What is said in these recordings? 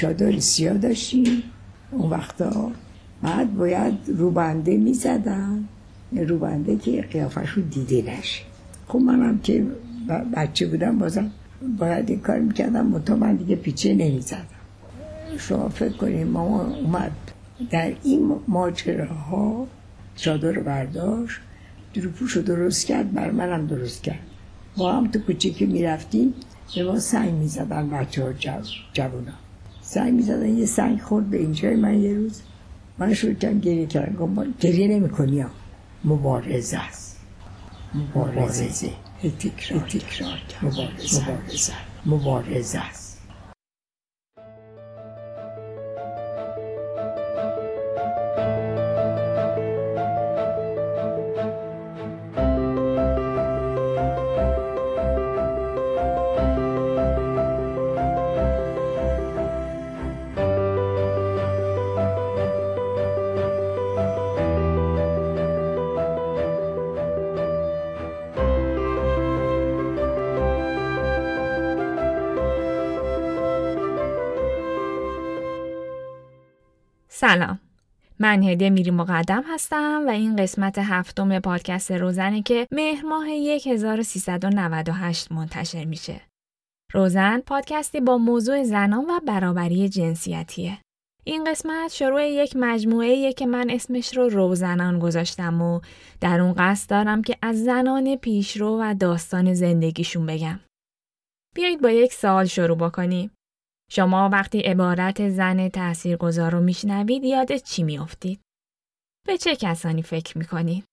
چادر سیاه داشتیم. اون وقتا بعد باید روبنده می‌زدن. روبنده که قیافش رو دیده نشه. خب منم که بچه بودم بازم باید این کار می‌کردم. منطقه من دیگه پیچه نمی‌زدم. شما فکر کنید ماما اومد در این ماجراها چادر رو برداشت. دروپوش رو درست کرد بر منم درست کرد. ما هم تو کوچه که می‌رفتیم به ما سنگ می‌زدن بچه ها جوونا. سنگ می‌زدن یه سنگ خورد به اینجای من یه روز من شروع کردم گریه کردم. گفتم گریه نمی کنی مبارزه است. مبارزه. تکرار تکرار مبارزه. مبارزه. مبارزه است. سلام من هدیه میری مقدم هستم و این قسمت هفتم پادکست روزنه که مهر ماه 1398 منتشر میشه. روزن پادکستی با موضوع زنان و برابری جنسیتیه. این قسمت شروع یک مجموعه که من اسمش رو روزنان گذاشتم و در اون قصد دارم که از زنان پیشرو و داستان زندگیشون بگم. بیایید با یک سال شروع بکنیم. شما وقتی عبارت زن تاثیرگذار رو میشنوید یاد چی میافتید؟ به چه کسانی فکر می‌کنید؟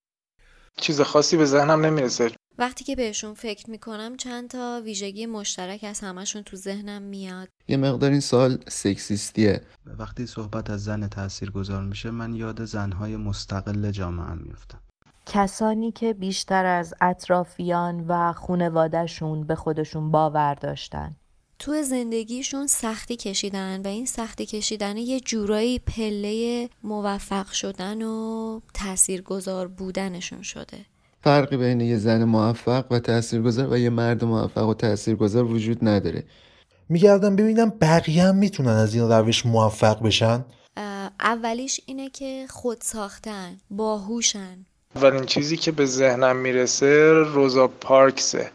چیز خاصی به ذهنم نمی‌رسه. وقتی که بهشون فکر می‌کنم چند تا ویژگی مشترک از همشون تو ذهنم میاد. یه مقدار این سال سکسیستیه. وقتی صحبت از زن تاثیرگذار میشه من یاد زنهای مستقل جامعه میفتم. کسانی که بیشتر از اطرافیان و خونوادهشون به خودشون باور داشتن. تو زندگیشون سختی کشیدن و این سختی کشیدن یه جورایی پله موفق شدن و تاثیرگذار بودنشون شده. فرقی بین یه زن موفق و تاثیرگذار و یه مرد موفق و تاثیرگذار وجود نداره. میگردم ببینم بقیه هم می‌تونن از این روش موفق بشن؟ اولیش اینه که خود ساختن باهوشن. اولین چیزی که به ذهنم می‌رسه روزا پارکسه.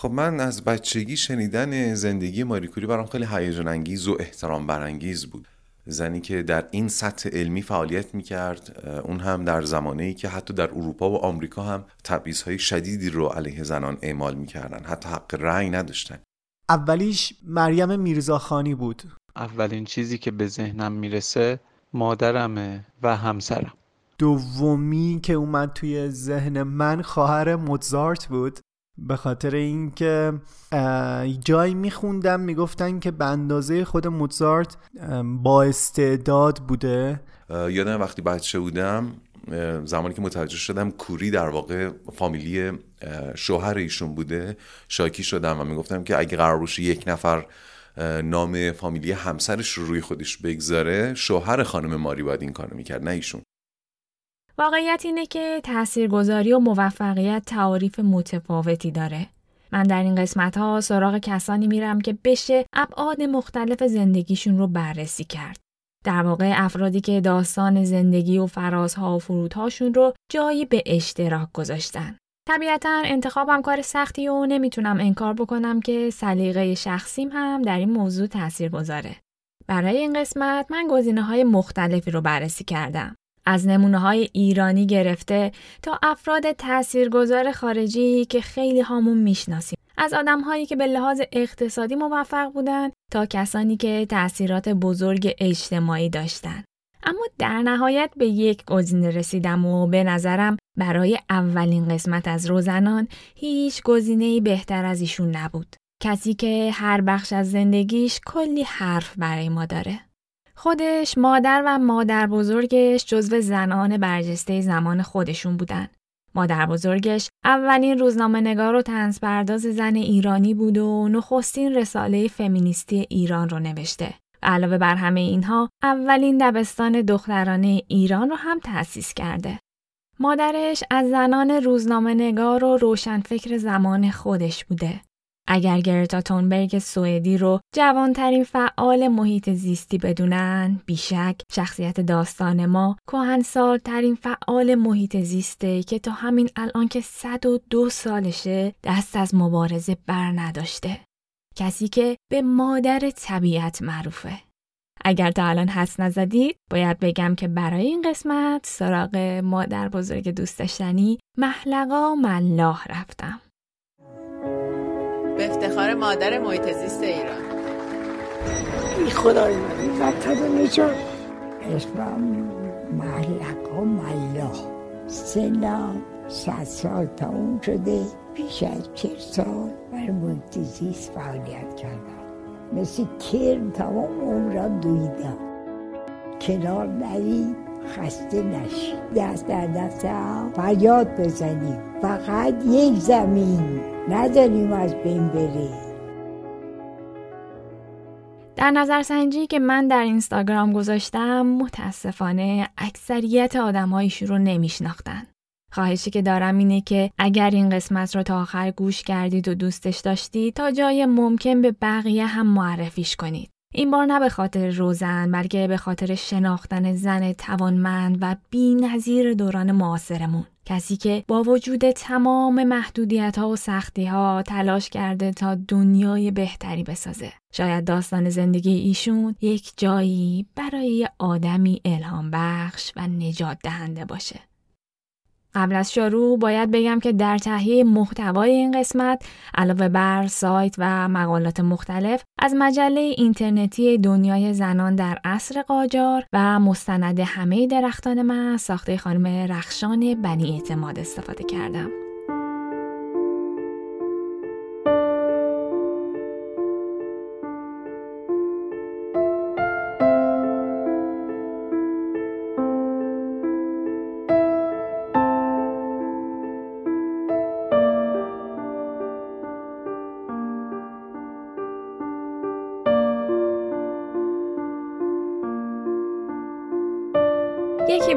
خب من از بچگی شنیدن زندگی ماریکوری برام خیلی هیجان انگیز و احترام برانگیز بود. زنی که در این سطح علمی فعالیت می‌کرد اون هم در زمانه ای که حتی در اروپا و آمریکا هم های شدیدی رو علیه زنان اعمال می‌کردن. حتی حق رأی نداشتن. اولیش مریم میرزاخانی بود. اولین چیزی که به ذهنم می‌رسه مادرمه و همسرم. دومی که اومد توی ذهن من خواهر موزارت بود. به خاطر اینکه جایی میخوندم می‌گفتن که به اندازه خود موزارت با استعداد بوده. یادم وقتی بچه بودم زمانی که متوجه شدم کوری در واقع فامیلی شوهر ایشون بوده شاکی شدم و می‌گفتم که اگه قرار یک نفر نام فامیلی همسرش رو روی خودش بگذاره شوهر خانم ماری باید این کارو می‌کرد نه ایشون. واقعیت اینه که تاثیرگذاری و موفقیت تعاریف متفاوتی داره. من در این قسمت ها سراغ کسانی میرم که بشه ابعاد مختلف زندگیشون رو بررسی کرد. در واقع افرادی که داستان زندگی و فرازها و فرودهاشون رو جایی به اشتراک گذاشتن. طبیعتا انتخابم کار سختی و نمی‌تونم انکار بکنم که سلیقه شخصیم هم در این موضوع تاثیر گذاره. برای این قسمت من گزینه های مختلفی رو بررسی کردم. از نمونه های ایرانی گرفته تا افراد تاثیرگذار خارجی که خیلی هامون می‌شناسیم. از آدم هایی که به لحاظ اقتصادی موفق بودند تا کسانی که تاثیرات بزرگ اجتماعی داشتند. اما در نهایت به یک گزینه رسیدم و به نظرم برای اولین قسمت از روزنان هیچ گزینه بهتر از ایشون نبود. کسی که هر بخش از زندگیش کلی حرف برای ما داره. خودش مادر و مادر بزرگش جزو زنان برجسته زمان خودشون بودن. مادر بزرگش اولین روزنامه نگار و تنزپرداز زن ایرانی بود و نخستین رساله فمینیستی ایران رو نوشته. علاوه بر همه اینها اولین دبستان دخترانه ایران رو هم تأسیس کرده. مادرش از زنان روزنامه نگار و روشنفکر زمان خودش بوده. اگر گرتا تونبرگ سوئدی رو جوانترین فعال محیط زیستی بدونن بیشک شخصیت داستان ما کهنسالترین فعال محیط زیسته که تا همین الان که 102 سالشه دست از مبارزه بر نداشته. کسی که به مادر طبیعت معروفه. اگر تا الان حس نزدید باید بگم که برای این قسمت سراغ مادر بزرگ دوست داشتنی محلقا ملاح رفتم. به افتخار مادر محیط زیست ایران. ای خدای من این وطن نجات. اسمم محلقا ملاح. سنم صد سال تموم شده. بیش از چهل سال برای محیط زیست فعالیت کردم. مثل کرم تمام عمرم دویدم. کنار نرید خسته نشید دست در دست هم فریاد بزنیم فقط یک زمین نداریم از بین بریم در نظرسنجی که من در اینستاگرام گذاشتم متاسفانه اکثریت آدمهایش رو نمیشناختن. خواهشی که دارم اینه که اگر این قسمت رو تا آخر گوش کردید و دوستش داشتید تا جای ممکن به بقیه هم معرفیش کنید. این بار نه به خاطر روزن بلکه به خاطر شناختن زن توانمند و بی نظیر دوران معاصرمون. کسی که با وجود تمام محدودیت ها و سختی ها تلاش کرده تا دنیای بهتری بسازه. شاید داستان زندگی ایشون یک جایی برای آدمی الهام بخش و نجات دهنده باشه. قبل از شروع باید بگم که در تهیه محتوای این قسمت علاوه بر سایت و مقالات مختلف از مجله اینترنتی دنیای زنان در عصر قاجار و مستند همه درختان من ساخته خانم رخشان بنی اعتماد استفاده کردم.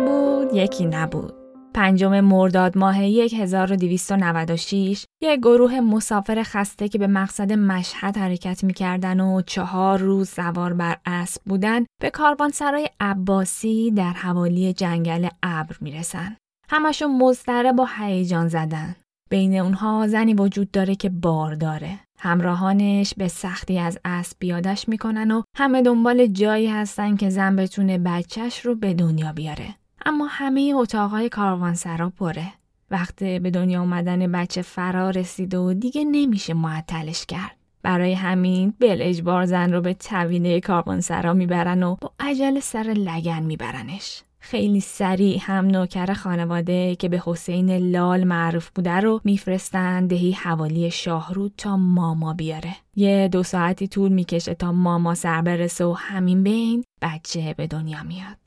بود یکی نبود. پنجم مرداد ماه 1296 یک گروه مسافر خسته که به مقصد مشهد حرکت می‌کردن و چهار روز سوار بر اسب بودن به کاروانسرای عباسی در حوالی جنگل ابر می‌رسن. همشون مضطرب با هیجان زدن. بین اونها زنی وجود داره که بار داره. همراهانش به سختی از اسب بیادش می‌کنن و همه دنبال جایی هستن که زن بتونه بچهش رو به دنیا بیاره. اما همه اتاقهای کاروانسرا پره. وقت به دنیا اومدن بچه فرا رسید و دیگه نمیشه معطلش کرد. برای همین بل اجبار زن رو به توینه کاروانسرا می‌برن و با عجل سر لگن میبرنش. خیلی سریع هم نوکر خانواده که به حسین لال معروف بوده رو میفرستن دهی حوالی شاهرود تا ماما بیاره. یه دو ساعتی طول می‌کشه تا ماما سر برسه و همین بین بچه به دنیا میاد.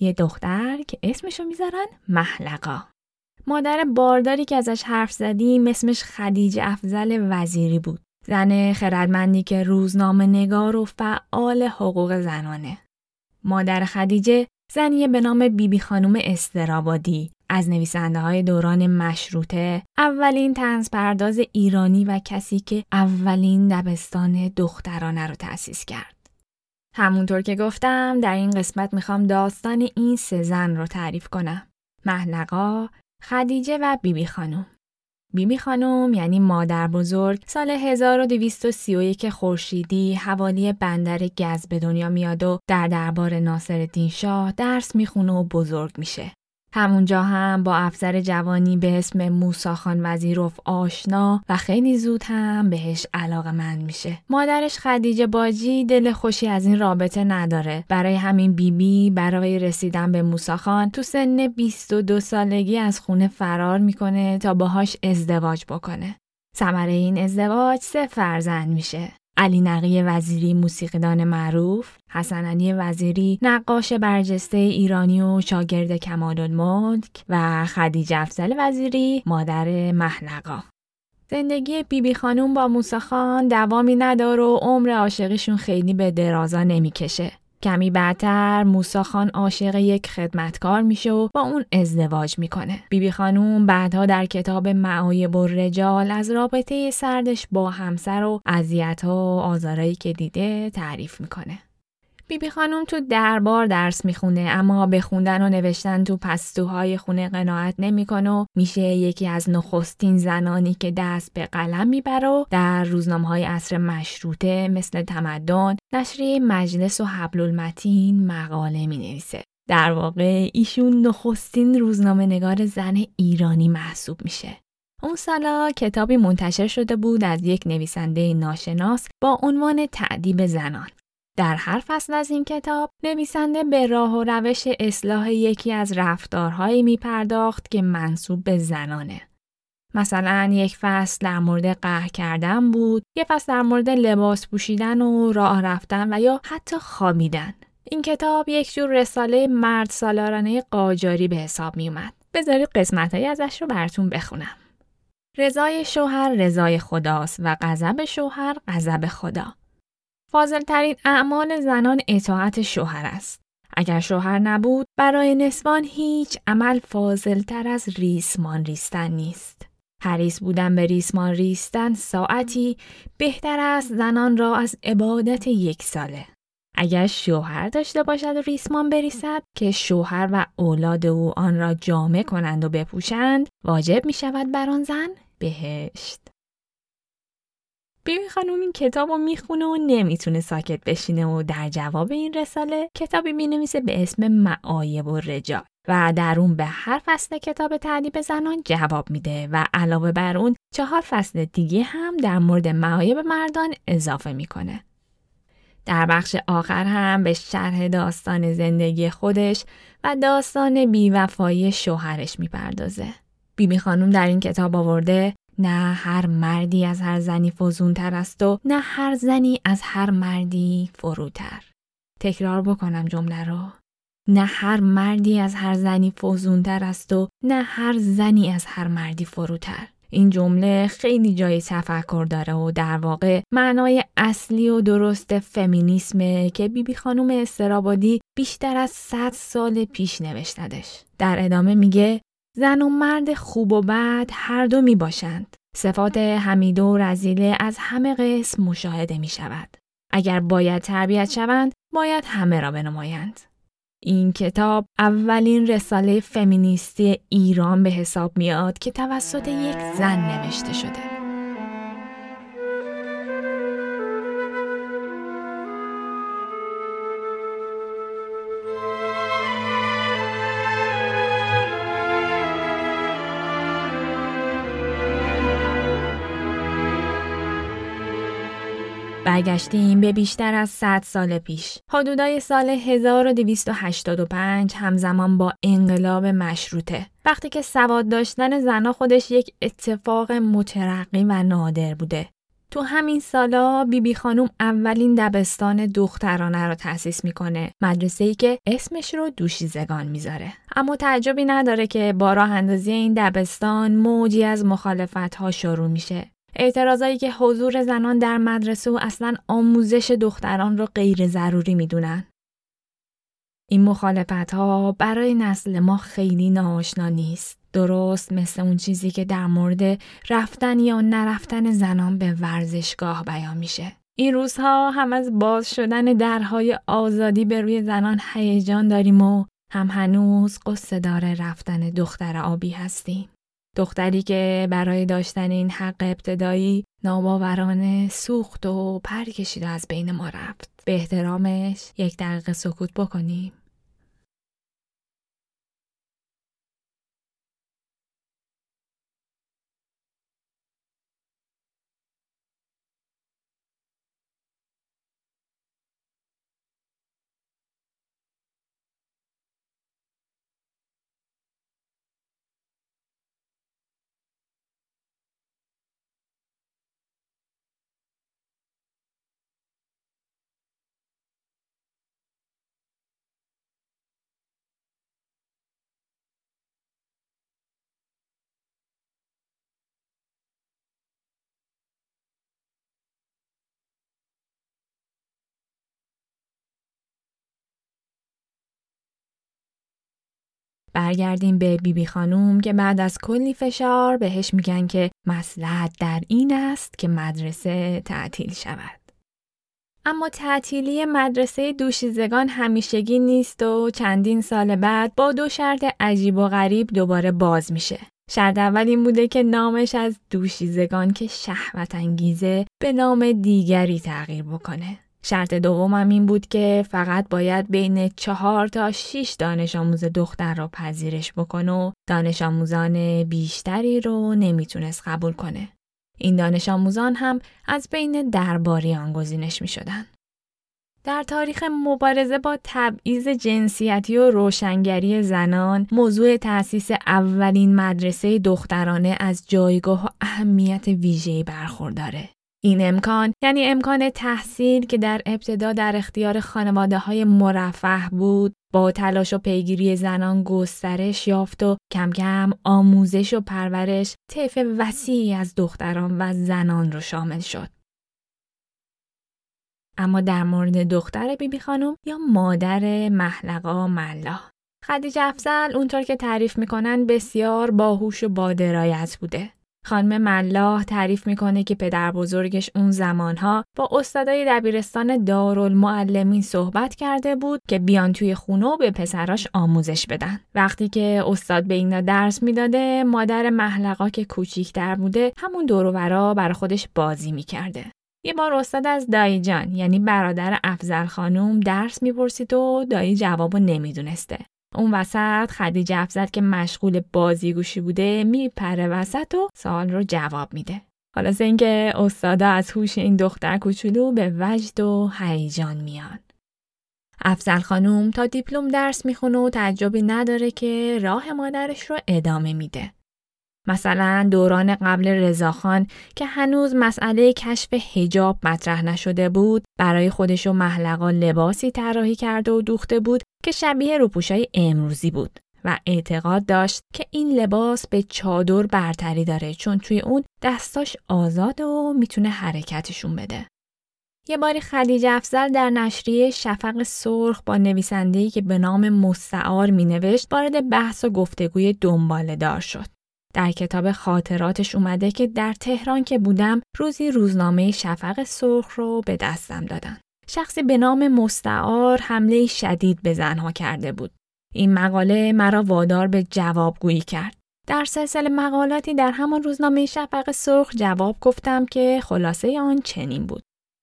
یه دختر که اسمشو می‌ذارن محلقا. مادر بارداری که ازش حرف زدیم اسمش خدیجه افزل وزیری بود. زن خردمندی که روزنامه نگار و فعال حقوق زنانه. مادر خدیجه زنی به نام بیبی بی خانوم استرابادی از نویسنده های دوران مشروطه اولین تنز پرداز ایرانی و کسی که اولین دبستان دخترانه رو تأسیس کرد. همونطور که گفتم در این قسمت می‌خوام داستان این سه زن رو تعریف کنم. محلقا، خدیجه و بیبی خانوم. بیبی خانم یعنی مادر بزرگ سال 1231 خورشیدی حوالی بندر گز به دنیا میاد و در دربار ناصر شاه درس می‌خونه و بزرگ میشه. همونجا هم با افسر جوانی به اسم موسا خان وزیروف آشنا و خیلی زود هم بهش علاقه مند میشه. مادرش خدیجه باجی دل خوشی از این رابطه نداره. برای همین بیبی بی برای رسیدن به موسا خان تو سن 22 سالگی از خونه فرار می‌کنه تا باهاش ازدواج بکنه. ثمره این ازدواج سه فرزند میشه. علی نقی وزیری موسیقیدان معروف، حسن علی وزیری نقاش برجسته ایرانی و شاگرد کمال الملک و خدیجه افزل وزیری مادر محلقا. زندگی بیبی بی خانوم با موسا خان دوامی نداره و عمر عاشقیشون خیلی به درازا نمی‌کشه. کمی بعدتر موسا خان عاشق یک خدمتکار میشه و با اون ازدواج می‌کنه. بیبی خانوم بعدها در کتاب معایب و رجال از رابطه سردش با همسر و اذیت‌ها و آزارایی که دیده تعریف می‌کنه. بیبی خانم تو دربار درس می‌خونه اما به خوندن و نوشتن تو پستوهای خونه قناعت نمی‌کنه و میشه یکی از نخستین زنانی که دست به قلم می‌بره و در روزنامه های عصر مشروطه مثل تمدن نشریه مجلس و حبل المتین مقاله می‌نویسه. در واقع ایشون نخستین روزنامه نگار زن ایرانی محسوب میشه. اون سالا کتابی منتشر شده بود از یک نویسنده ناشناس با عنوان تعدیب زنان. در هر فصل از این کتاب نویسنده به راه و روش اصلاح یکی از رفتارهایی می پرداخت که منصوب به زنانه. مثلا یک فصل در مورد قهر کردن بود، یک فصل در مورد لباس پوشیدن و راه رفتن و یا حتی خوابیدن. این کتاب یک جور رساله مرد سالارانه قاجاری به حساب می اومد. بذارید قسمت ازش رو براتون بخونم. رضای شوهر رضای خداست و غضب شوهر غضب خدا. فاضلترین اعمال زنان اطاعت شوهر است. اگر شوهر نبود برای نسوان هیچ عمل فاضلتر از ریسمان ریستن نیست. حریص بودن به ریسمان ریستن ساعتی بهتر است زنان را از عبادت یک ساله. اگر شوهر داشته باشد و ریسمان بریسد که شوهر و اولاد او آن را جامع کنند و بپوشند واجب می شود بر آن زن بهشت. بیبی خانوم این کتاب رو می‌خونه و نمی‌تونه ساکت بشینه و در جواب این رساله کتابی می‌نویسه به اسم معایب و رجال و در اون به هر فصل کتاب تعدیب زنان جواب میده و علاوه بر اون چهار فصل دیگه هم در مورد معایب مردان اضافه می‌کنه. در بخش آخر هم به شرح داستان زندگی خودش و داستان بیوفایی شوهرش می‌پردازه. بیبی خانوم در این کتاب آورده نه هر مردی از هر زنی فزونتر است و نه هر زنی از هر مردی فروتر. تکرار بکنم جمله رو. نه هر مردی از هر زنی فزونتر است و نه هر زنی از هر مردی فروتر. این جمله خیلی جای تفکر داره و در واقع معنای اصلی و درست فمینیسمه که بیبی بی خانوم استرابادی بیشتر از 100 سال پیش نوشتدش. در ادامه میگه زن و مرد خوب و بد هر دو می باشند. صفات حمیده و رزیله از همه قسم مشاهده می شود. اگر باید تربیت شوند، باید همه را بنمایند. این کتاب اولین رساله فمینیستی ایران به حساب میاد که توسط یک زن نوشته شده. برگشتیم به بیشتر از 100 سال پیش. حدودای سال 1285 همزمان با انقلاب مشروطه. وقتی که سواد داشتن زنها خودش یک اتفاق مترقی و نادر بوده. تو همین سالا بیبی بی خانوم اولین دبستان دخترانه رو تأسیس می‌کنه مدرسه ای که اسمش رو دوشیزگان می‌ذاره اما تعجبی نداره که با راه اندازی این دبستان موجی از مخالفت ها شروع میشه اعتراضایی که حضور زنان در مدرسه و اصلا آموزش دختران رو غیر ضروری می‌دونن. این مخالفت ها برای نسل ما خیلی ناآشنا نیست. درست مثل اون چیزی که در مورد رفتن یا نرفتن زنان به ورزشگاه بیان میشه. این روزها هم از باز شدن درهای آزادی به روی زنان هیجان داریم و هم هنوز قصه داره رفتن دختر آبی هستیم. دختری که برای داشتن این حق ابتدایی ناباورانه سوخت و پر کشید از بین ما رفت. به احترامش یک دقیقه سکوت بکنیم. برگردیم به بیبی بی خانوم که بعد از کلی فشار بهش میگن که مسلحت در این است که مدرسه تعطیل شود. اما تعطیلی مدرسه دوشیزگان همیشگی نیست و چندین سال بعد با دو شرط عجیب و غریب دوباره باز میشه. شرط اول این بوده که نامش از دوشیزگان که شهوت انگیزه به نام دیگری تغییر بکنه. شرط دومم این بود که فقط باید بین چهار تا شیش دانش آموز دختر را پذیرش بکنه و دانش آموزان بیشتری رو نمی‌تونست قبول کنه. این دانش آموزان هم از بین درباریان گزینش می شدن. در تاریخ مبارزه با تبعیض جنسیتی و روشنگری زنان موضوع تأسیس اولین مدرسه دخترانه از جایگاه و اهمیت ویژه‌ای برخورداره. این امکان یعنی امکان تحصیل که در ابتدا در اختیار خانواده های مرفه بود با تلاش و پیگیری زنان گسترش یافت و کم کم آموزش و پرورش طیف وسیعی از دختران و زنان رو شامل شد. اما در مورد دختر بیبی خانم یا مادر محلقا ملا خدیجه افزل اونطور که تعریف می‌کنن بسیار باهوش و با درایت بوده. خانم ملاح تعریف می‌کنه که پدر بزرگش اون زمانها با استادای دبیرستان دارالمعلمین صحبت کرده بود که بیان توی خونه و به پسراش آموزش بدن. وقتی که استاد به اینا درس می‌داده مادر محلقا که کوچیکتر بوده همون دورورا برا خودش بازی می‌کرده. یه بار استاد از دایی جان یعنی برادر افزل خانوم درس می‌پرسید و دایی جوابو نمی‌دونسته. اون وسط خدیجه افزد که مشغول بازیگوشی بوده میپره وسط و سوال رو جواب میده. حالا اینکه استادا از هوش این دختر کوچولو به وجد و هیجان میان. افزل خانوم تا دیپلم درس می‌خونه و تعجبی نداره که راه مادرش رو ادامه میده. مثلا دوران قبل رضاخان که هنوز مسئله کشف هجاب مطرح نشده بود برای خودش و محلقا لباسی طراحی کرده و دوخته بود که شبیه روپوشای امروزی بود و اعتقاد داشت که این لباس به چادر برتری داره چون توی اون دستاش آزاد و می‌تونه حرکتشون بده. یه باری خدیجه افزل در نشریه شفق سرخ با نویسنده‌ای که به نام مستعار مینوشت وارد بحث و گفتگوی دنباله دار شد. در کتاب خاطراتش اومده که در تهران که بودم روزی روزنامه شفق سرخ رو به دستم دادن. شخصی به نام مستعار حمله شدید به زنها کرده بود. این مقاله مرا وادار به جوابگویی کرد. در سلسله مقالاتی در همان روزنامه شفق سرخ جواب گفتم که خلاصه آن چنین بود.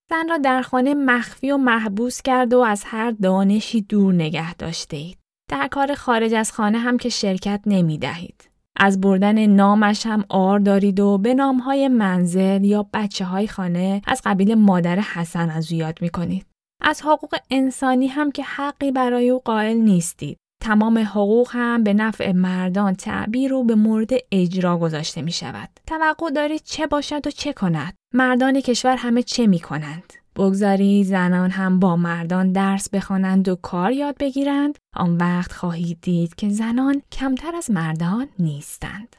زن را در خانه مخفی و محبوس کرد و از هر دانشی دور نگه داشته اید. در کار خارج از خانه هم که شرکت نمی دهید. از بردن نامش هم آر دارید و به نامهای منزل یا بچه های خانه از قبیل مادر حسن از او یاد می کنید. از حقوق انسانی هم که حقی برای او قائل نیستید. تمام حقوق هم به نفع مردان تعبیر و به مورد اجرا گذاشته می شود. توقع دارید چه باشد و چه کند؟ مردان کشور همه چه می کنند؟ بگذاری زنان هم با مردان درس بخوانند و کار یاد بگیرند آن وقت خواهید دید که زنان کمتر از مردان نیستند.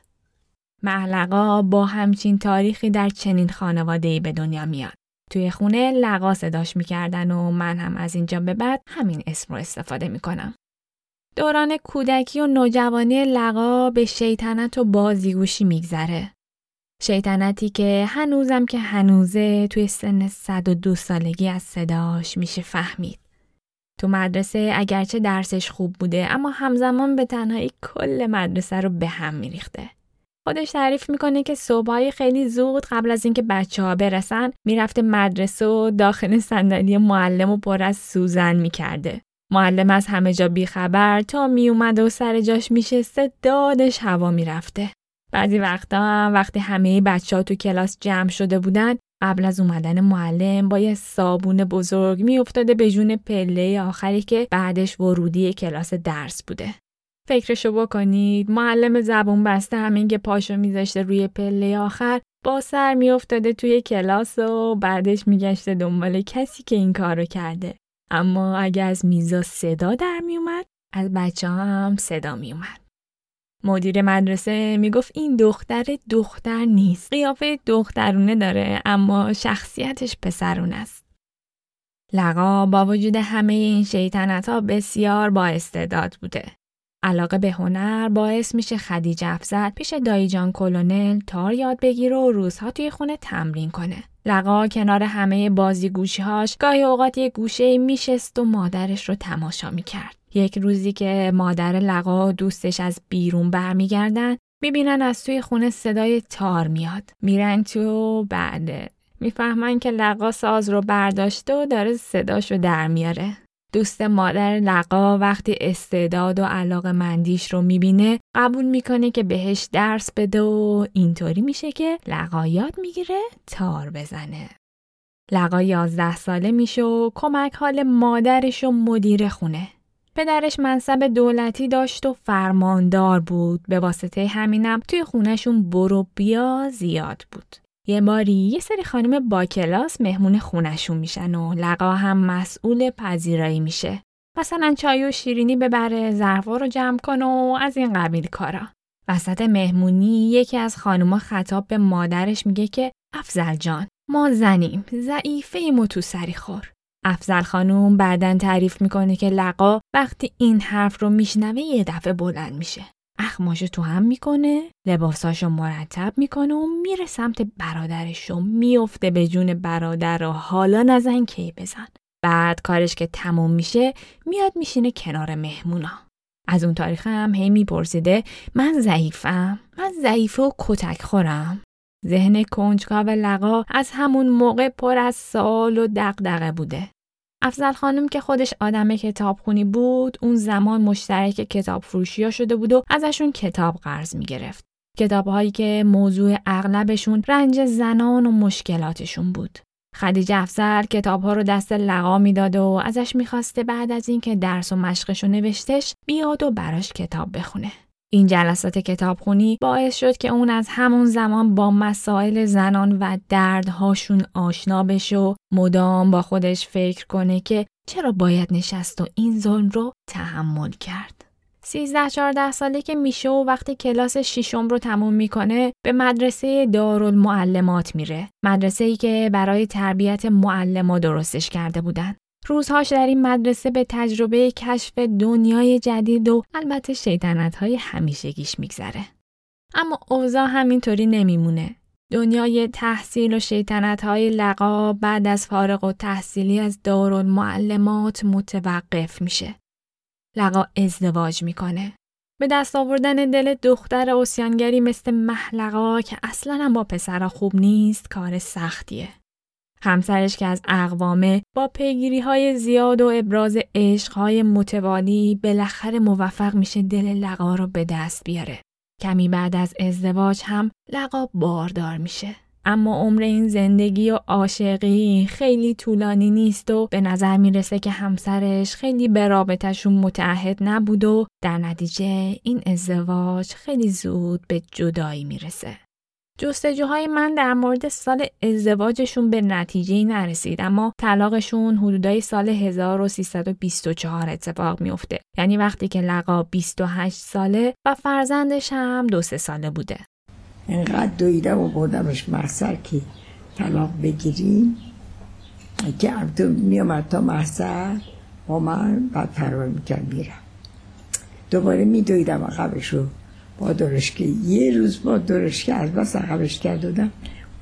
محلقا با همچین تاریخی در چنین خانواده به دنیا میاد. توی خونه لقا صداش می‌کردن و من هم از اینجا به بعد همین اسم رو استفاده می‌کنم. دوران کودکی و نوجوانی لقا به شیطنت و بازیگوشی میگذره. شیطنتی که هنوزم که هنوزه توی سن 102 سالگی از صداش میشه فهمید. تو مدرسه اگرچه درسش خوب بوده اما همزمان به تنهایی کل مدرسه رو به هم میریخته. خودش تعریف می‌کنه که صبحهای خیلی زود قبل از اینکه بچه ها برسن می‌رفته مدرسه و داخل صندلی معلم و پر از سوزن می‌کرده. معلم از همه جا بیخبر تا میومد و سر جاش میشسته دادش هوا می‌رفته. بعضی وقتا هم وقتی همه بچه ها تو کلاس جمع شده بودن قبل از اومدن معلم با یه صابون بزرگ میافتاده به جون پله آخری که بعدش ورودی کلاس درس بوده. فکرشو بکنید معلم زبون بسته همین که پاشو میذاشته روی پله آخر با سر میافتاده توی کلاس و بعدش میگشته دنبال کسی که این کارو کرده. اما اگه از میزا صدا در میومد از بچه هم صدا میومد. مدیر مدرسه می‌گفت این دختر دختر نیست. قیافه دخترونه داره اما شخصیتش پسرون است. لقا با وجود همه این شیطنت ها بسیار با استعداد بوده. علاقه به هنر باعث میشه خدیجه افزل پیش دایجان کلونل تار یاد بگیره و روزها توی خونه تمرین کنه. لقا کنار همه بازیگوشیهاش گاهی اوقات یه گوشه میشست و مادرش رو تماشا می‌کرد. یک روزی که مادر لقا و دوستش از بیرون برمیگردن می‌بینن از توی خونه صدای تار میاد. میرن تو بعد می‌فهمن که لقا ساز رو برداشته و داره صداشو در میاره. دوست مادر لقا وقتی استعداد و علاقه مندیش رو می‌بینه قبول می‌کنه که بهش درس بده و اینطوری میشه که لقا یاد می‌گیره تار بزنه. لقا یازده ساله میشه و کمک حال مادرش و مدیر خونه. پدرش منصب دولتی داشت و فرماندار بود به واسطه همینم توی خونهشون برو بیا زیاد بود. یه باری یه سری خانم با کلاس مهمون خونشون میشن و لقا هم مسئول پذیرایی میشه. مثلا چای و شیرینی ببره ظرفا رو جمع کنه و از این قبیل کارا. وسط مهمونی یکی از خانوما خطاب به مادرش میگه که افزل جان ما زنیم ضعیفه و تو سری خور. افزل خانوم بعدا تعریف می‌کنه که لقا وقتی این حرف رو میشنوه یه دفعه بلند میشه. اخماشو تو هم می‌کنه لباساشو مرتب می‌کنه و میره سمت برادرش و میفته به جون برادر و حالا نزن کی بزن. بعد کارش که تموم میشه میاد میشینه کنار مهمونا. از اون تاریخ هم هی میپرسیده من ضعیفم من ضعیفه و کتک خورم. ذهن کنجکاو لقا از همون موقع پر از سال و دقدقه بوده. افزل خانم که خودش آدم کتابخونی بود اون زمان مشترک کتاب فروشی شده بود و ازشون کتاب قرض می گرفت. کتاب هایی که موضوع اغلبشون رنج زنان و مشکلاتشون بود. خدیجه افزل کتاب ها رو دست لقا می‌داد و ازش می‌خواسته بعد از اینکه درس و مشقش رو نوشتش بیاد و براش کتاب بخونه. این جلسات کتابخونی باعث شد که اون از همون زمان با مسائل زنان و دردهاشون آشنا بشه و مدام با خودش فکر کنه که چرا باید نشست و این ظلم رو تحمل کرد. 13 14 ساله که میشه و وقتی کلاس ششم رو تموم می‌کنه به مدرسه دارالمعلمات میره. مدرسه ای که برای تربیت معلما درستش کرده بودن. روزهاش در این مدرسه به تجربه کشف دنیای جدید و البته شیطنت های همیشگیش میگذره. اما اوضاع همینطوری نمیمونه. دنیای تحصیل و شیطنت های لقا بعد از فارغ و تحصیلی از دارالمعلمات متوقف میشه. لقا ازدواج می‌کنه. به دست آوردن دل دختر اوسیانگری مثل محلقا که اصلا هم با پسرا خوب نیست کار سختیه. همسرش که از اقوامه با پیگیری های زیاد و ابراز عشق های متوالی بالاخره موفق میشه دل لقا رو به دست بیاره. کمی بعد از ازدواج هم لقا باردار میشه. اما عمر این زندگی و عاشقی خیلی طولانی نیست و به نظر می‌رسه که همسرش خیلی به رابطهشون متعهد نبود و در نتیجه این ازدواج خیلی زود به جدایی می‌رسه. جستجوهای من در مورد سال ازدواجشون به نتیجه نرسید اما طلاقشون حدودای سال 1324 اتفاق میفته یعنی وقتی که لقا 28 ساله و فرزندش هم دو سه ساله بوده. اینقدر دویدم و بردمش محصر که طلاق بگیریم که تو میامد تا محصر با من بعد پروا می‌کرد میرم دوباره میدویدم عقبش رو با که یه روز با که از بس عقبش دادم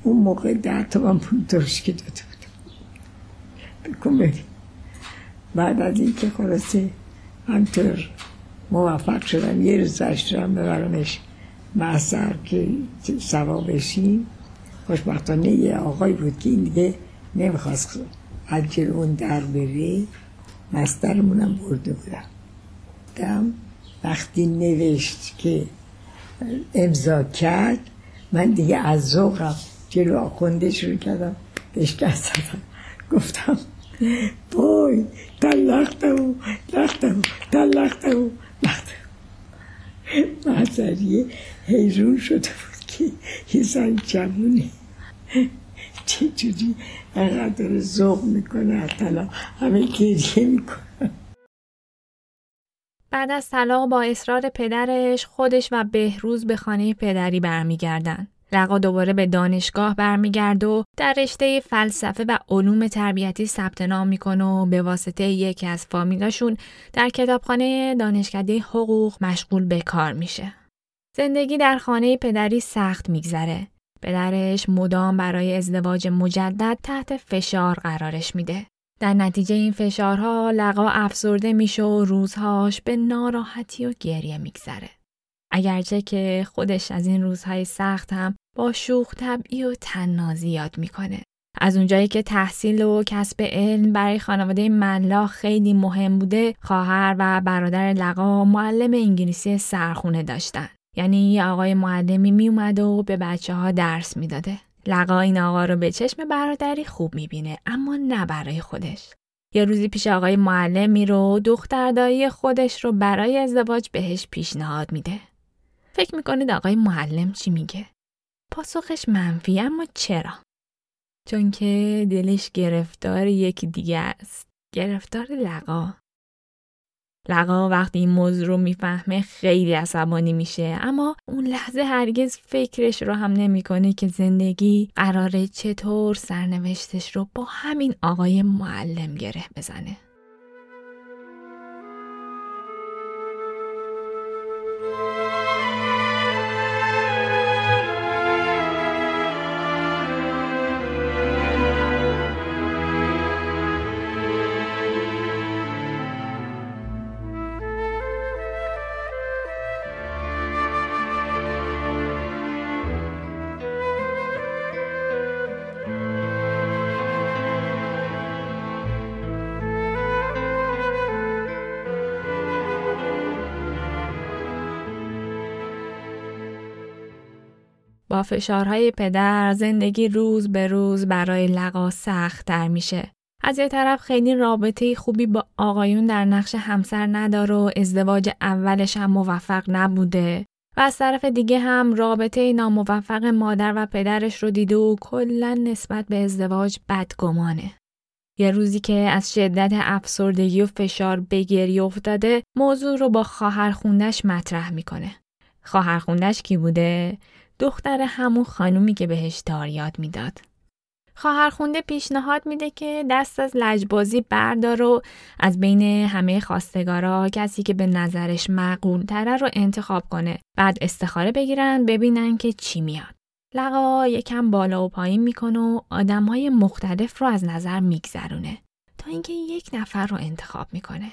اون موقع ده تومن پول که داده بودم بکن بری بعد از این که خلاصه همطور موفق شدم یه روز داشتم ببرمش محصر که سوا بشیم. خوشبختانه یه آقای بود که این دیگه نمی‌خواست از اون در بره. مسترمونم برده بودم. دم وقتی نوشت که امضا کرد. من دیگه از ذوقم جلو آخونده شروع کردم. بهش زدم. گفتم بای تلختمو لختمو تلختمو لختمو محضریه حیرون شده بود که یه زن جوونی چجوری انقدر ذوق می‌کنه طلا همه گریه می‌کنه. بعد از طلاق با اصرار پدرش خودش و بهروز به خانه پدری برمیگردن. لقا دوباره به دانشگاه برمیگرد و در رشته فلسفه و علوم تربیتی ثبت نام می‌کنه و به واسطه یکی از فامیلاشون در کتابخانه دانشکده حقوق مشغول به کار میشه. زندگی در خانه پدری سخت میگذره. پدرش مدام برای ازدواج مجدد تحت فشار قرارش میده. در نتیجه این فشارها لقا افسرده میشه و روزهاش به ناراحتی و گریه میگذره. اگرچه که خودش از این روزهای سخت هم با شوخ طبعی و تنازی یاد می‌کنه. از اونجایی که تحصیل و کسب علم برای خانواده ملا خیلی مهم بوده، خواهر و برادر لقا معلم انگلیسی سرخونه داشتن. یعنی یه آقای معلمی میومد و به بچه ها درس می‌داده. لقا این آقا رو به چشم برادری خوب می‌بینه اما نه برای خودش. یه روزی پیش آقای معلمی رو دختردایی خودش رو برای ازدواج بهش پیشنهاد میده. فکر می‌کنید آقای معلم چی میگه؟ پاسخش منفی اما چرا؟ چون که دلش گرفتار یکی دیگه است. گرفتار لقا. لقا وقتی این موضوع رو می‌فهمه خیلی عصبانی میشه اما اون لحظه هرگز فکرش رو هم نمی‌کنه که زندگی قراره چطور سرنوشتش رو با همین آقای معلم گره بزنه. فشارهای پدر زندگی روز به روز برای لقا سخت در میشه. از یه طرف خیلی رابطه خوبی با آقایون در نقش همسر نداره و ازدواج اولش هم موفق نبوده و از طرف دیگه هم رابطه ناموفق مادر و پدرش رو دیده و کلا نسبت به ازدواج بدگمانه. یه روزی که از شدت افسردگی و فشار به گریه افتاده موضوع رو با خواهر خوندش مطرح می‌کنه. خواهر خوندش کی بوده؟ دختر همون خانومی که بهش تاریات می‌داد. خواهر خونده پیشنهاد میده که دست از لجبازی بردار و از بین همه خواستگارا کسی که به نظرش معقول تره رو انتخاب کنه. بعد استخاره بگیرن ببینن که چی میاد. لقا یکم بالا و پایین می‌کنه و آدمهای مختلف رو از نظر میگذرونه تا اینکه یک نفر رو انتخاب می‌کنه.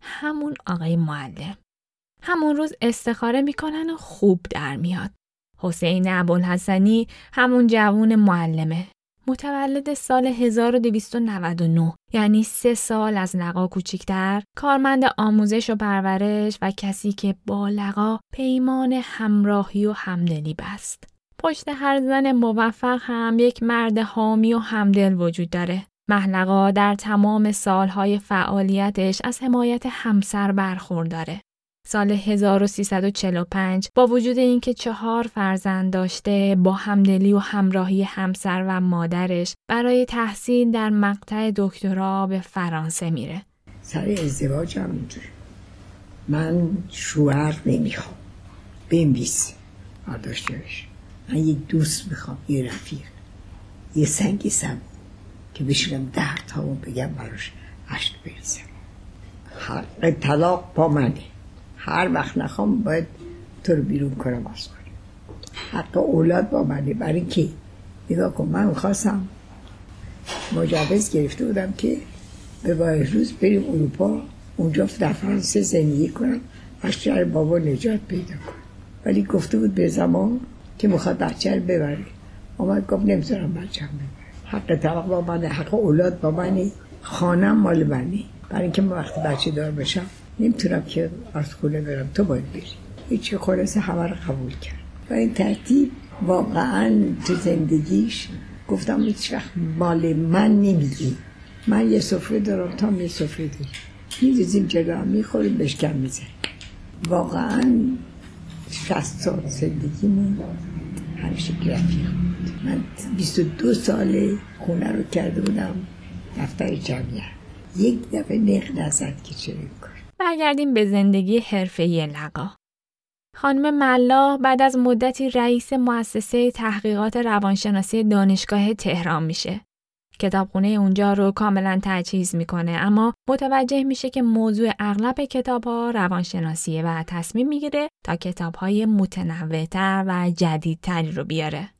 همون آقای معلم. همون روز استخاره می‌کنن و خوب در میاد. حسین ابوالحسنی همون جوون معلمه. متولد سال 1299 یعنی سه سال از لقا کوچیکتر کارمند آموزش و پرورش و کسی که با لقا پیمان همراهی و همدلی بست. پشت هر زن موفق هم یک مرد حامی و همدل وجود داره. محلقا در تمام سالهای فعالیتش از حمایت همسر برخورداره. سال 1345 با وجود اینکه چهار فرزند داشته با همدلی و همراهی همسر و مادرش برای تحصیل در مقطع دکترا به فرانسه میره. سر ازدواج هم اینجوری. من شوهر نمی‌خوام. بنویس. داشته باش من یه دوست می‌خوام یه رفیق. یه سنگی سم که بشونم ده تا بگم براش عشق برسم حق طلاق با منه. هر وقت نخوام باید تو رو بیرون کنم از کنم. حتی اولاد با منه. برای که نگاه کن من خواستم مجوز گرفته بودم که به روز بریم اروپا اونجا در فرانسه زندگی کنم از شهر بابا نجات پیدا کنم. ولی گفته بود به زمان که می‌خواد بچه رو ببره. آمد گفت نمی‌ذارم بچه ببره. حق طلاق با منه حق اولاد با منه. خانم مال منه. برای اینکه من وقتی بچه دار بشم نمی‌تونم که از خونه برم. تو باید بری. هیچی خلاصه همه رو قبول کرد. و این ترتیب واقعا تو زندگیش گفتم هیچ وقت مال من نمیگی. من یه سفره دارم تا یه سفره داری میریزیم هم می‌خوریم بشکم میزن واقعا شست سال زندگیمون همیشه رفیق من 22 سال خونه رو کرده بودم دفتر جمعیت یک دفعه نق نزد که چه برگردیم به زندگی حرفه‌ای لقا. خانم ملا بعد از مدتی رئیس مؤسسه تحقیقات روانشناسی دانشگاه تهران میشه. کتابخونه اونجا رو کاملا تجهیز می‌کنه اما متوجه میشه که موضوع اغلب کتاب ها روانشناسیه و تصمیم می‌گیره تا کتاب های متنوعتر و جدیدتری رو بیاره.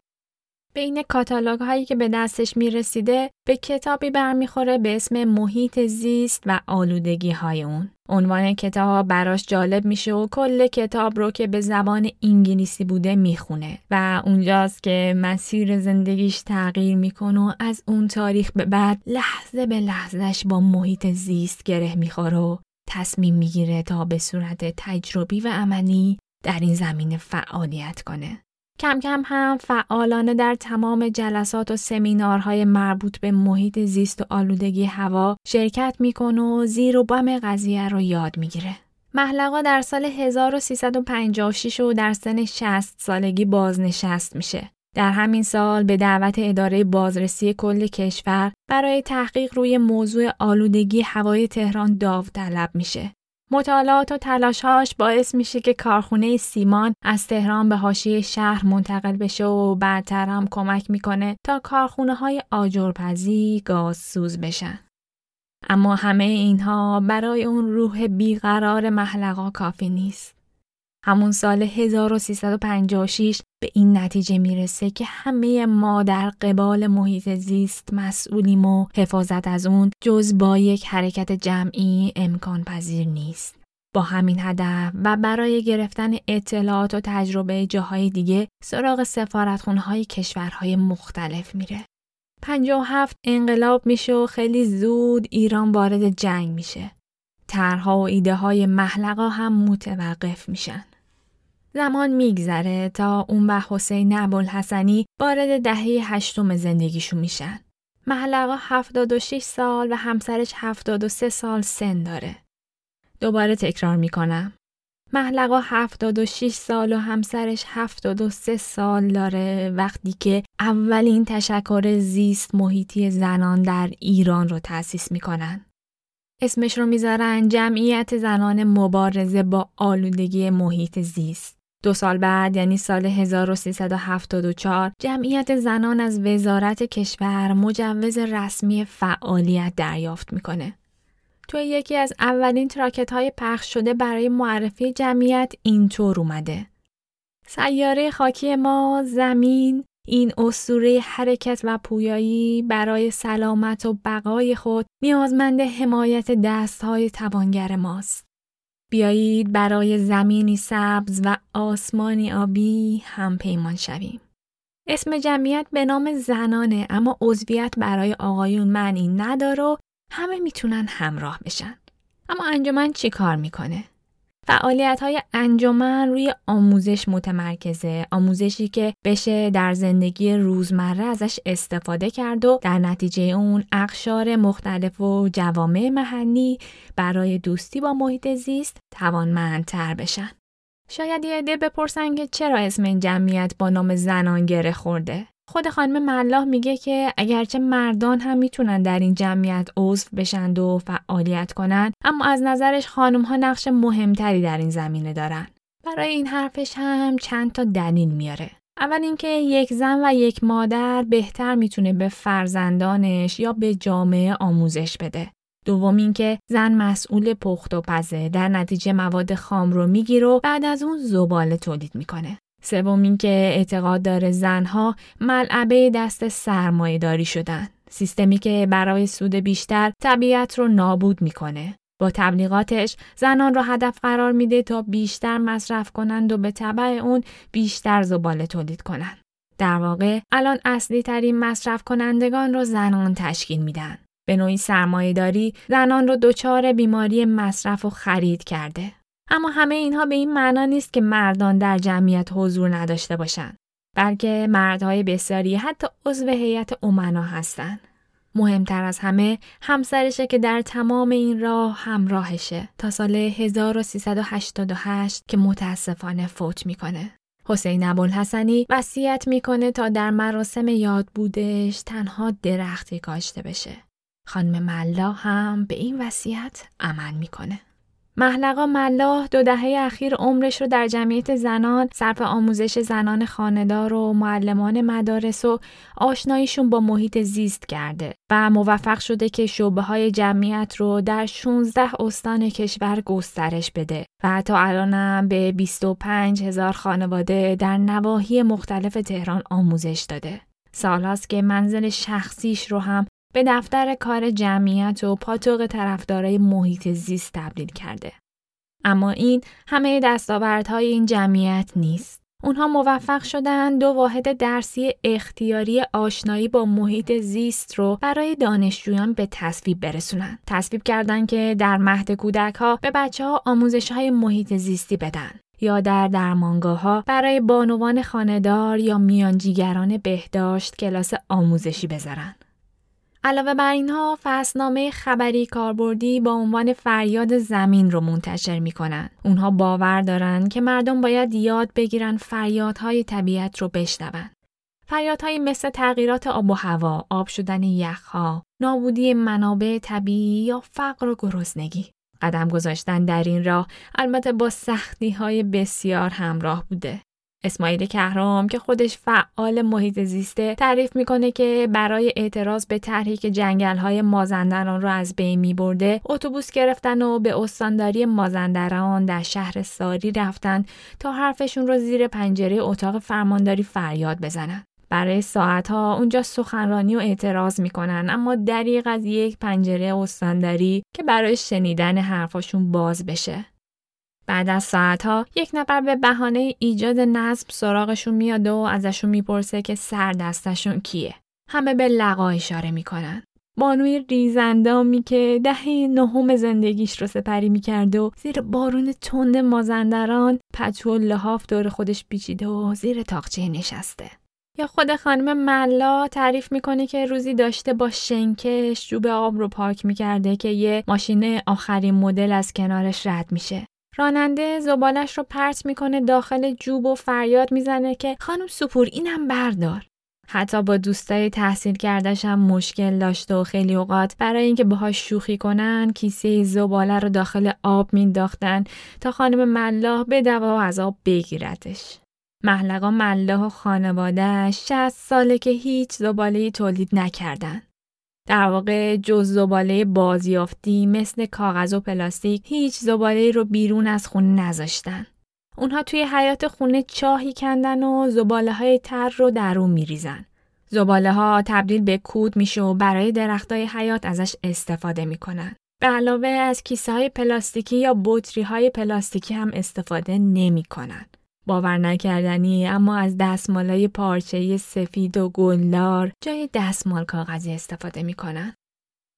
بین کاتالوگ هایی که به دستش می‌رسیده به کتابی برمیخوره به اسم محیط زیست و آلودگی های اون. عنوان کتاب براش جالب میشه و کل کتاب رو که به زبان انگلیسی بوده می‌خونه و اونجاست که مسیر زندگیش تغییر می‌کنه و از اون تاریخ به بعد لحظه به لحظهش با محیط زیست گره می‌خوره و تصمیم می‌گیره تا به صورت تجربی و عملی در این زمینه فعالیت کنه. کم کم هم فعالانه در تمام جلسات و سمینارهای مربوط به محیط زیست و آلودگی هوا شرکت می‌کنه و زیر و بم قضیه رو یاد می‌گیره. محلقا در سال 1356 و در سن 60 سالگی بازنشست میشه. در همین سال به دعوت اداره بازرسی کل کشور برای تحقیق روی موضوع آلودگی هوای تهران داوطلب میشه مطالعات و تلاشهاش باعث میشه که کارخونه سیمان از تهران به حاشیه شهر منتقل بشه و بعدتر هم کمک می‌کنه تا کارخونه های آجرپزی گازسوز بشن. اما همه اینها برای اون روح بیقرار محلقا کافی نیست. همون سال 1356 به این نتیجه می‌رسه که همه ما در قبال محیط زیست مسئولیم و حفاظت از اون جز با یک حرکت جمعی امکان پذیر نیست. با همین هدف و برای گرفتن اطلاعات و تجربه جاهای دیگه سراغ سفارتخونه های کشورهای مختلف میره. 57 انقلاب میشه و خیلی زود ایران وارد جنگ میشه. طرحها و ایده های محلقا هم متوقف میشن. زمان میگذره تا اون و حسین ابوالحسنی وارد دهه هشتم زندگیشون میشن. محلقا 76 سال و همسرش 73 سال سن داره. دوباره تکرار می‌کنم. محلقا 76 سال و همسرش 73 سال داره وقتی که اولین تشکر زیست محیطی زنان در ایران رو تأسیس می‌کنن. اسمش رو می‌ذارن جمعیت زنان مبارزه با آلودگی محیط زیست. دو سال بعد یعنی سال 1374 جمعیت زنان از وزارت کشور مجوز رسمی فعالیت دریافت می‌کنه. توی یکی از اولین تراکت های پخش شده برای معرفی جمعیت اینطور اومده. سیاره خاکی ما زمین این اسطوره حرکت و پویایی برای سلامت و بقای خود نیازمند حمایت دست های توانگر ماست. بیایید برای زمینی سبز و آسمانی آبی هم پیمان شویم. اسم جمعیت به نام زنانه اما عضویت برای آقایون معنی نداره و همه می‌تونن همراه بشن. اما انجمن چی کار می‌کنه؟ فعالیت های انجمن روی آموزش متمرکزه. آموزشی که بشه در زندگی روزمره ازش استفاده کرد و در نتیجه اون اقشار مختلف و جوامع محلی برای دوستی با محیط زیست توانمندتر بشن. شاید یه عده بپرسن که چرا اسم این جمعیت با نام زنان گره خورده؟ خود خانم ملاح میگه که اگرچه مردان هم می‌تونن در این جمعیت عضو بشند و فعالیت کنند اما از نظرش خانم ها نقش مهمتری در این زمینه دارن. برای این حرفش هم چند تا دلیل میاره. اول اینکه یک زن و یک مادر بهتر می‌تونه به فرزندانش یا به جامعه آموزش بده. دوم اینکه زن مسئول پخت و پزه در نتیجه مواد خام رو می‌گیره و بعد از اون زباله تولید می‌کنه. سوم اینکه اعتقاد داره زنها ملعبه دست سرمایه داری شدن. سیستمی که برای سود بیشتر طبیعت رو نابود می‌کنه. با تبلیغاتش زنان را هدف قرار میده تا بیشتر مصرف کنند و به طبع اون بیشتر زباله تولید کنند. در واقع الان اصلی ترین مصرف کنندگان رو زنان تشکیل میدن. به نوعی سرمایه داری زنان رو دچار بیماری مصرف و خرید کرده. اما همه اینها به این معنا نیست که مردان در جمعیت حضور نداشته باشند بلکه مردهای بسیاری حتی عضو هیئت امنا هستند مهمتر از همه همسرشه که در تمام این راه همراهشه تا سال 1388 که متاسفانه فوت می‌کنه. حسین ابوالحسنی وصیت می‌کنه تا در مراسم یاد بودش تنها درختی کاشته بشه. خانم ملا هم به این وصیت عمل می‌کنه. محلقا ملاح دو دهه اخیر عمرش رو در جمعیت زنان صرف آموزش زنان خاندار و معلمان مدارس و آشناییشون با محیط زیست کرده و موفق شده که شعبه های جمعیت رو در 16 استان کشور گسترش بده و حتی الانم به 25 هزار خانواده در نواحی مختلف تهران آموزش داده. سالهاست که منزل شخصیش رو هم به دفتر کار جمعیت و پاتوق طرفدارای محیط زیست تبدیل کرده. اما این همه دستاوردهای این جمعیت نیست. اونها موفق شدن دو واحد درسی اختیاری آشنایی با محیط زیست رو برای دانشجویان به تصویب برسونن. تصویب کردن که در مهد کودک ها به بچه ها آموزش های محیط زیستی بدن. یا در درمانگاه ها برای بانوان خاندار یا میانجیگران بهداشت کلاس آموزشی بذارن. علاوه بر اینها فصلنامه خبری کاربردی با عنوان فریاد زمین رو منتشر می‌کنن. اونها باور دارن که مردم باید یاد بگیرن فریادهای طبیعت رو بشنون. فریادهایی مثل تغییرات آب و هوا، آب شدن یخها، نابودی منابع طبیعی یا فقر و گرسنگی. قدم گذاشتن در این راه البته با سختی های بسیار همراه بوده. اسماعیل کهرام که خودش فعال محیط زیسته تعریف می‌کنه که برای اعتراض به طرحی که جنگل های مازندران رو از بین می برده اتوبوس گرفتن و به استانداری مازندران در شهر ساری رفتن تا حرفشون رو زیر پنجره اتاق فرمانداری فریاد بزنن. برای ساعتها اونجا سخنرانی و اعتراض می‌کنن اما دریق از یک پنجره استانداری که برای شنیدن حرفاشون باز بشه. بعد از ساعتها یک نفر به بهانه ایجاد نظم سراغشون میاد و ازشون می‌پرسه که سر دستشون کیه. همه به لقا اشاره می‌کنن. بانوی ریزندامی که دهه نهم زندگیش رو سپری می‌کرده و زیر بارون تند مازندران پتو لحاف دور خودش پیچیده و زیر تاقچه نشسته. یا خود خانم ملا تعریف می‌کنه که روزی داشته با شنکش جوب آب رو پاک می‌کرده که یه ماشین آخرین مدل از کنارش رد میشه. راننده زبالش رو پرت می‌کنه داخل جوب و فریاد می‌زنه که خانم سپور اینم بردار. حتی با دوستای تحصیل کردش هم مشکل داشته و خیلی اوقات برای اینکه باهاش شوخی کنن کیسه زباله رو داخل آب مینداختن تا خانم ملاح به دوا و از آب بگیرتش. محلقا ملاح و خانوادهش 60 ساله که هیچ زباله تولید نکردن. در واقع جز زباله بازیافتی مثل کاغذ و پلاستیک هیچ زباله رو بیرون از خونه نذاشتن. اونها توی حیات خونه چاهی کندن و زباله های تر رو در اون میریزن. زباله ها تبدیل به کود میشه و برای درختای حیات ازش استفاده می‌کنن. به علاوه از کیسه های پلاستیکی یا بطری های پلاستیکی هم استفاده نمی‌کنن. باور نکردنی اما از دستمالای پارچه سفید و گلدار جای دستمال کاغذی استفاده می‌کنن.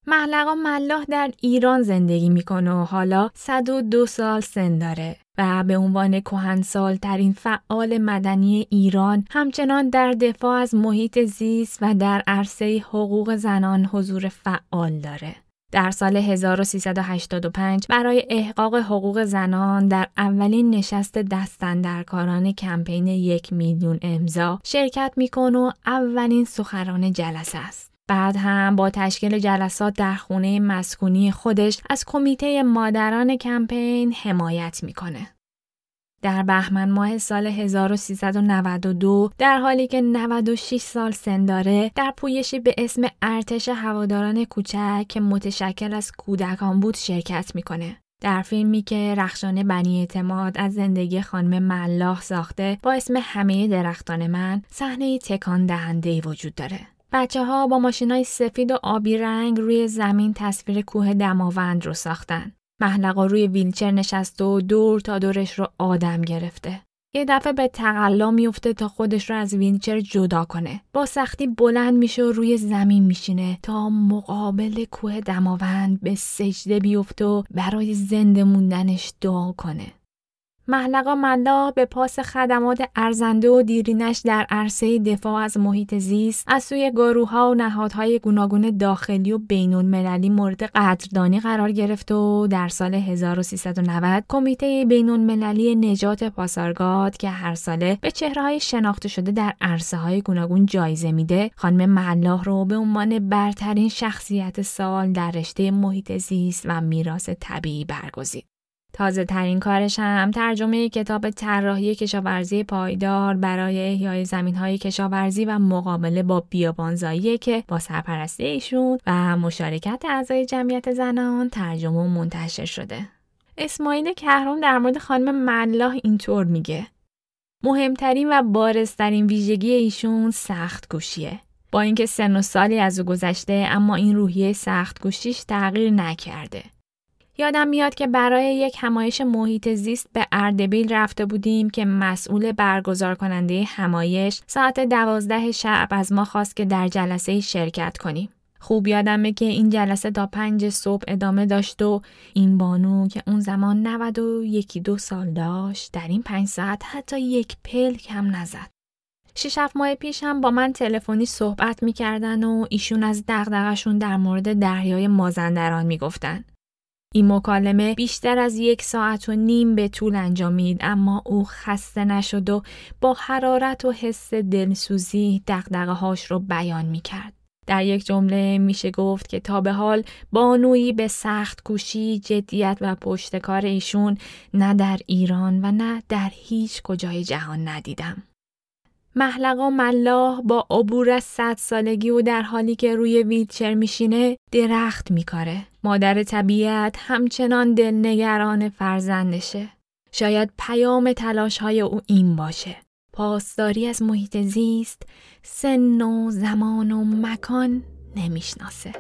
محلقا ملاح در ایران زندگی می‌کنه و حالا 102 سال سن داره و به عنوان کهنسال ترین فعال مدنی ایران همچنان در دفاع از محیط زیست و در عرصه حقوق زنان حضور فعال داره. در سال 1385 برای احقاق حقوق زنان در اولین نشست دستندرکاران کمپین یک میلیون امضا شرکت می‌کنه و اولین سخنران جلسه است. بعد هم با تشکیل جلسات در خونه مسکونی خودش از کمیته مادران کمپین حمایت می‌کنه. در بهمن ماه سال 1392 در حالی که 96 سال سن داره در پویشی به اسم ارتش هواداران کوچک که متشکل از کودکان بود شرکت می‌کنه. در فیلمی که رخشان بنی اعتماد از زندگی خانم ملاح ساخته با اسم همه درختان من صحنه تکان دهنده وجود داره. بچه ها با ماشین های سفید و آبی رنگ روی زمین تصویر کوه دماوند رو ساختن. محلقا روی ویلچر نشسته و دور تا دورش رو آدم گرفته. یه دفعه به تقلا میفته تا خودش رو از ویلچر جدا کنه. با سختی بلند میشه و روی زمین میشینه تا مقابل کوه دماوند به سجده بیفته و برای زنده موندنش دعا کنه. محلقا ملا به پاس خدمات ارزنده و دیرینش در عرصه دفاع از محیط زیست از سوی گروهها و نهادهای گوناگون داخلی و بینون مللی مورد قدردانی قرار گرفت و در سال 1390 کمیته بینون مللی نجات پاسارگاد که هر ساله به چهرههای شناخته شده در عرصه های گوناگون جایزه میده خانم ملاح رو به عنوان برترین شخصیت سال در رشته محیط زیست و میراث طبیعی برگزید. تازه ترین کارش هم ترجمه کتاب طراحی کشاورزی پایدار برای احیای زمین های کشاورزی و مقابله با بیابانزایی که با سرپرستی ایشون و مشارکت اعضای جمعیت زنان ترجمه و منتشر شده. اسماعیل کهرام در مورد خانم ملاح اینطور میگه مهمترین و بارزترین ویژگی ایشون سخت گوشیه. با اینکه سن و سالی از او گذشته اما این روحیه سخت گوشیش تغییر نکرده. یادم میاد که برای یک همایش محیط زیست به اردبیل رفته بودیم که مسئول برگزار کننده همایش ساعت دوازده شب از ما خواست که در جلسه شرکت کنیم. خوب یادمه که این جلسه تا پنج صبح ادامه داشت و این بانو که اون زمان 90 و یکی دو سال داشت در این پنج ساعت حتی یک پلک هم نزد. شش هفت ماه پیش هم با من تلفنی صحبت می‌کردن و ایشون از دغدغشون در مورد دریای مازندران می‌گفتن. این مکالمه بیشتر از یک ساعت و نیم به طول انجامید اما او خسته نشد و با حرارت و حس دلسوزی دقدقه هاش رو بیان می کرد. در یک جمله میشه گفت که تا به حال بانویی به سخت کوشی، جدیت و پشتکار ایشون نه در ایران و نه در هیچ کجای جهان ندیدم. محلقا ملاح با عبور از صد سالگی و در حالی که روی ویلچر میشینه درخت میکاره. مادر طبیعت همچنان دلنگران فرزندشه. شاید پیام تلاش های او این باشه. پاسداری از محیط زیست سن و زمان و مکان نمی‌شناسه.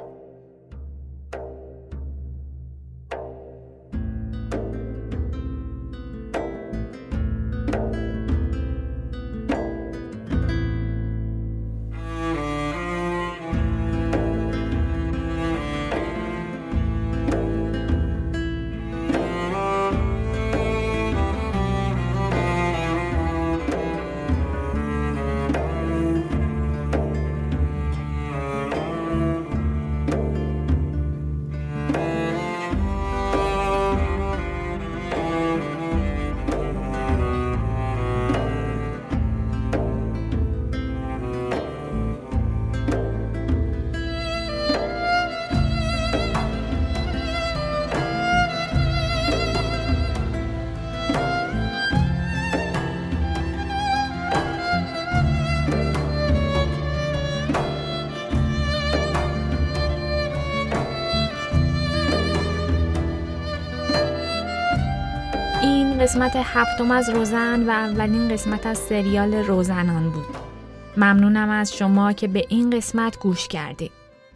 قسمت هفتم از روزن و اولین قسمت از سریال روزنان بود. ممنونم از شما که به این قسمت گوش کردید.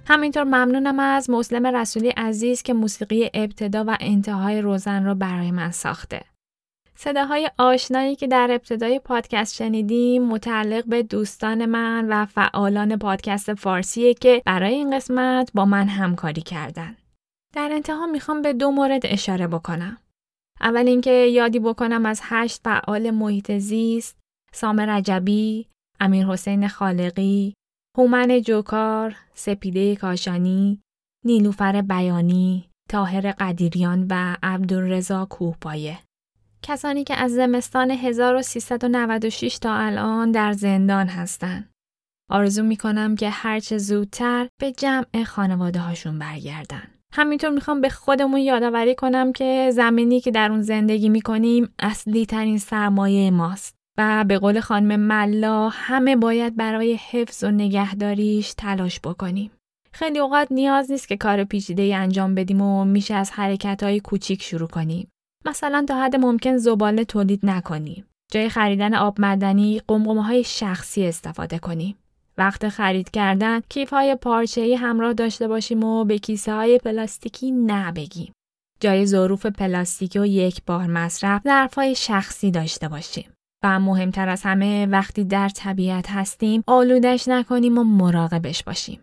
همینطور ممنونم از مسلم رسولی عزیز که موسیقی ابتدا و انتهای روزن را برای من ساخته. صداهای آشنایی که در ابتدای پادکست شنیدیم متعلق به دوستان من و فعالان پادکست فارسیه که برای این قسمت با من همکاری کردن. در انتها می‌خوام به دو مورد اشاره بکنم. اول اینکه یادی بکنم از هشت فعال محیط زیست، سام رجبی، امیر حسین خالقی، هومن جوکار، سپیده کاشانی، نیلوفر بیانی، تاهر قدیریان و عبدالرزا کوهپایه. کسانی که از زمستان 1396 تا الان در زندان هستند. آرزو می کنم که هرچه زودتر به جمع خانواده هاشون برگردن. همینطور می‌خوام به خودمون یادآوری کنم که زمینی که در اون زندگی می‌کنیم اصلی ترین سرمایه ماست و به قول خانم ملا همه باید برای حفظ و نگهداریش تلاش بکنیم. خیلی اوقات نیاز نیست که کار پیچیده ای انجام بدیم و میشه از حرکت های کوچیک شروع کنیم. مثلا تا حد ممکن زباله تولید نکنیم. جای خریدن آب مدنی قمقمه های شخصی استفاده کنیم. وقت خرید کردن کیف های پارچه‌ای همراه داشته باشیم و به کیسه های پلاستیکی نبگیم. جای ظروف پلاستیکی و یک بار مصرف ظرف های شخصی داشته باشیم. و مهمتر از همه وقتی در طبیعت هستیم آلودش نکنیم و مراقبش باشیم.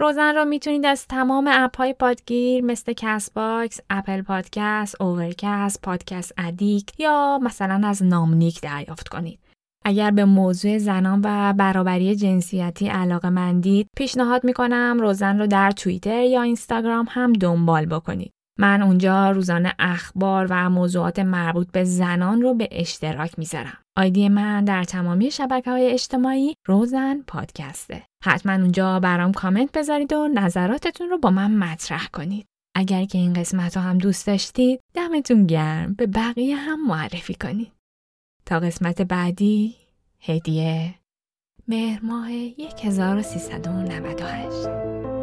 روزن را می‌تونید از تمام اپ های پادگیر مثل Castbox، Apple Podcasts، Overcast، Podcast Addict یا مثلا از ناملیک دریافت کنید. اگر به موضوع زنان و برابری جنسیتی علاقه مندید پیشنهاد می‌کنم روزن رو در توییتر یا اینستاگرام هم دنبال بکنید. من اونجا روزانه اخبار و موضوعات مربوط به زنان رو به اشتراک می‌ذارم. آیدی من در تمامی شبکه های اجتماعی روزن پادکسته. حتما اونجا برام کامنت بذارید و نظراتتون رو با من مطرح کنید. اگر که این قسمت رو هم دوست داشتید دمتون گرم به بقیه هم معرفی کنید. تا قسمت بعدی. هدیه. مهر ماه 1398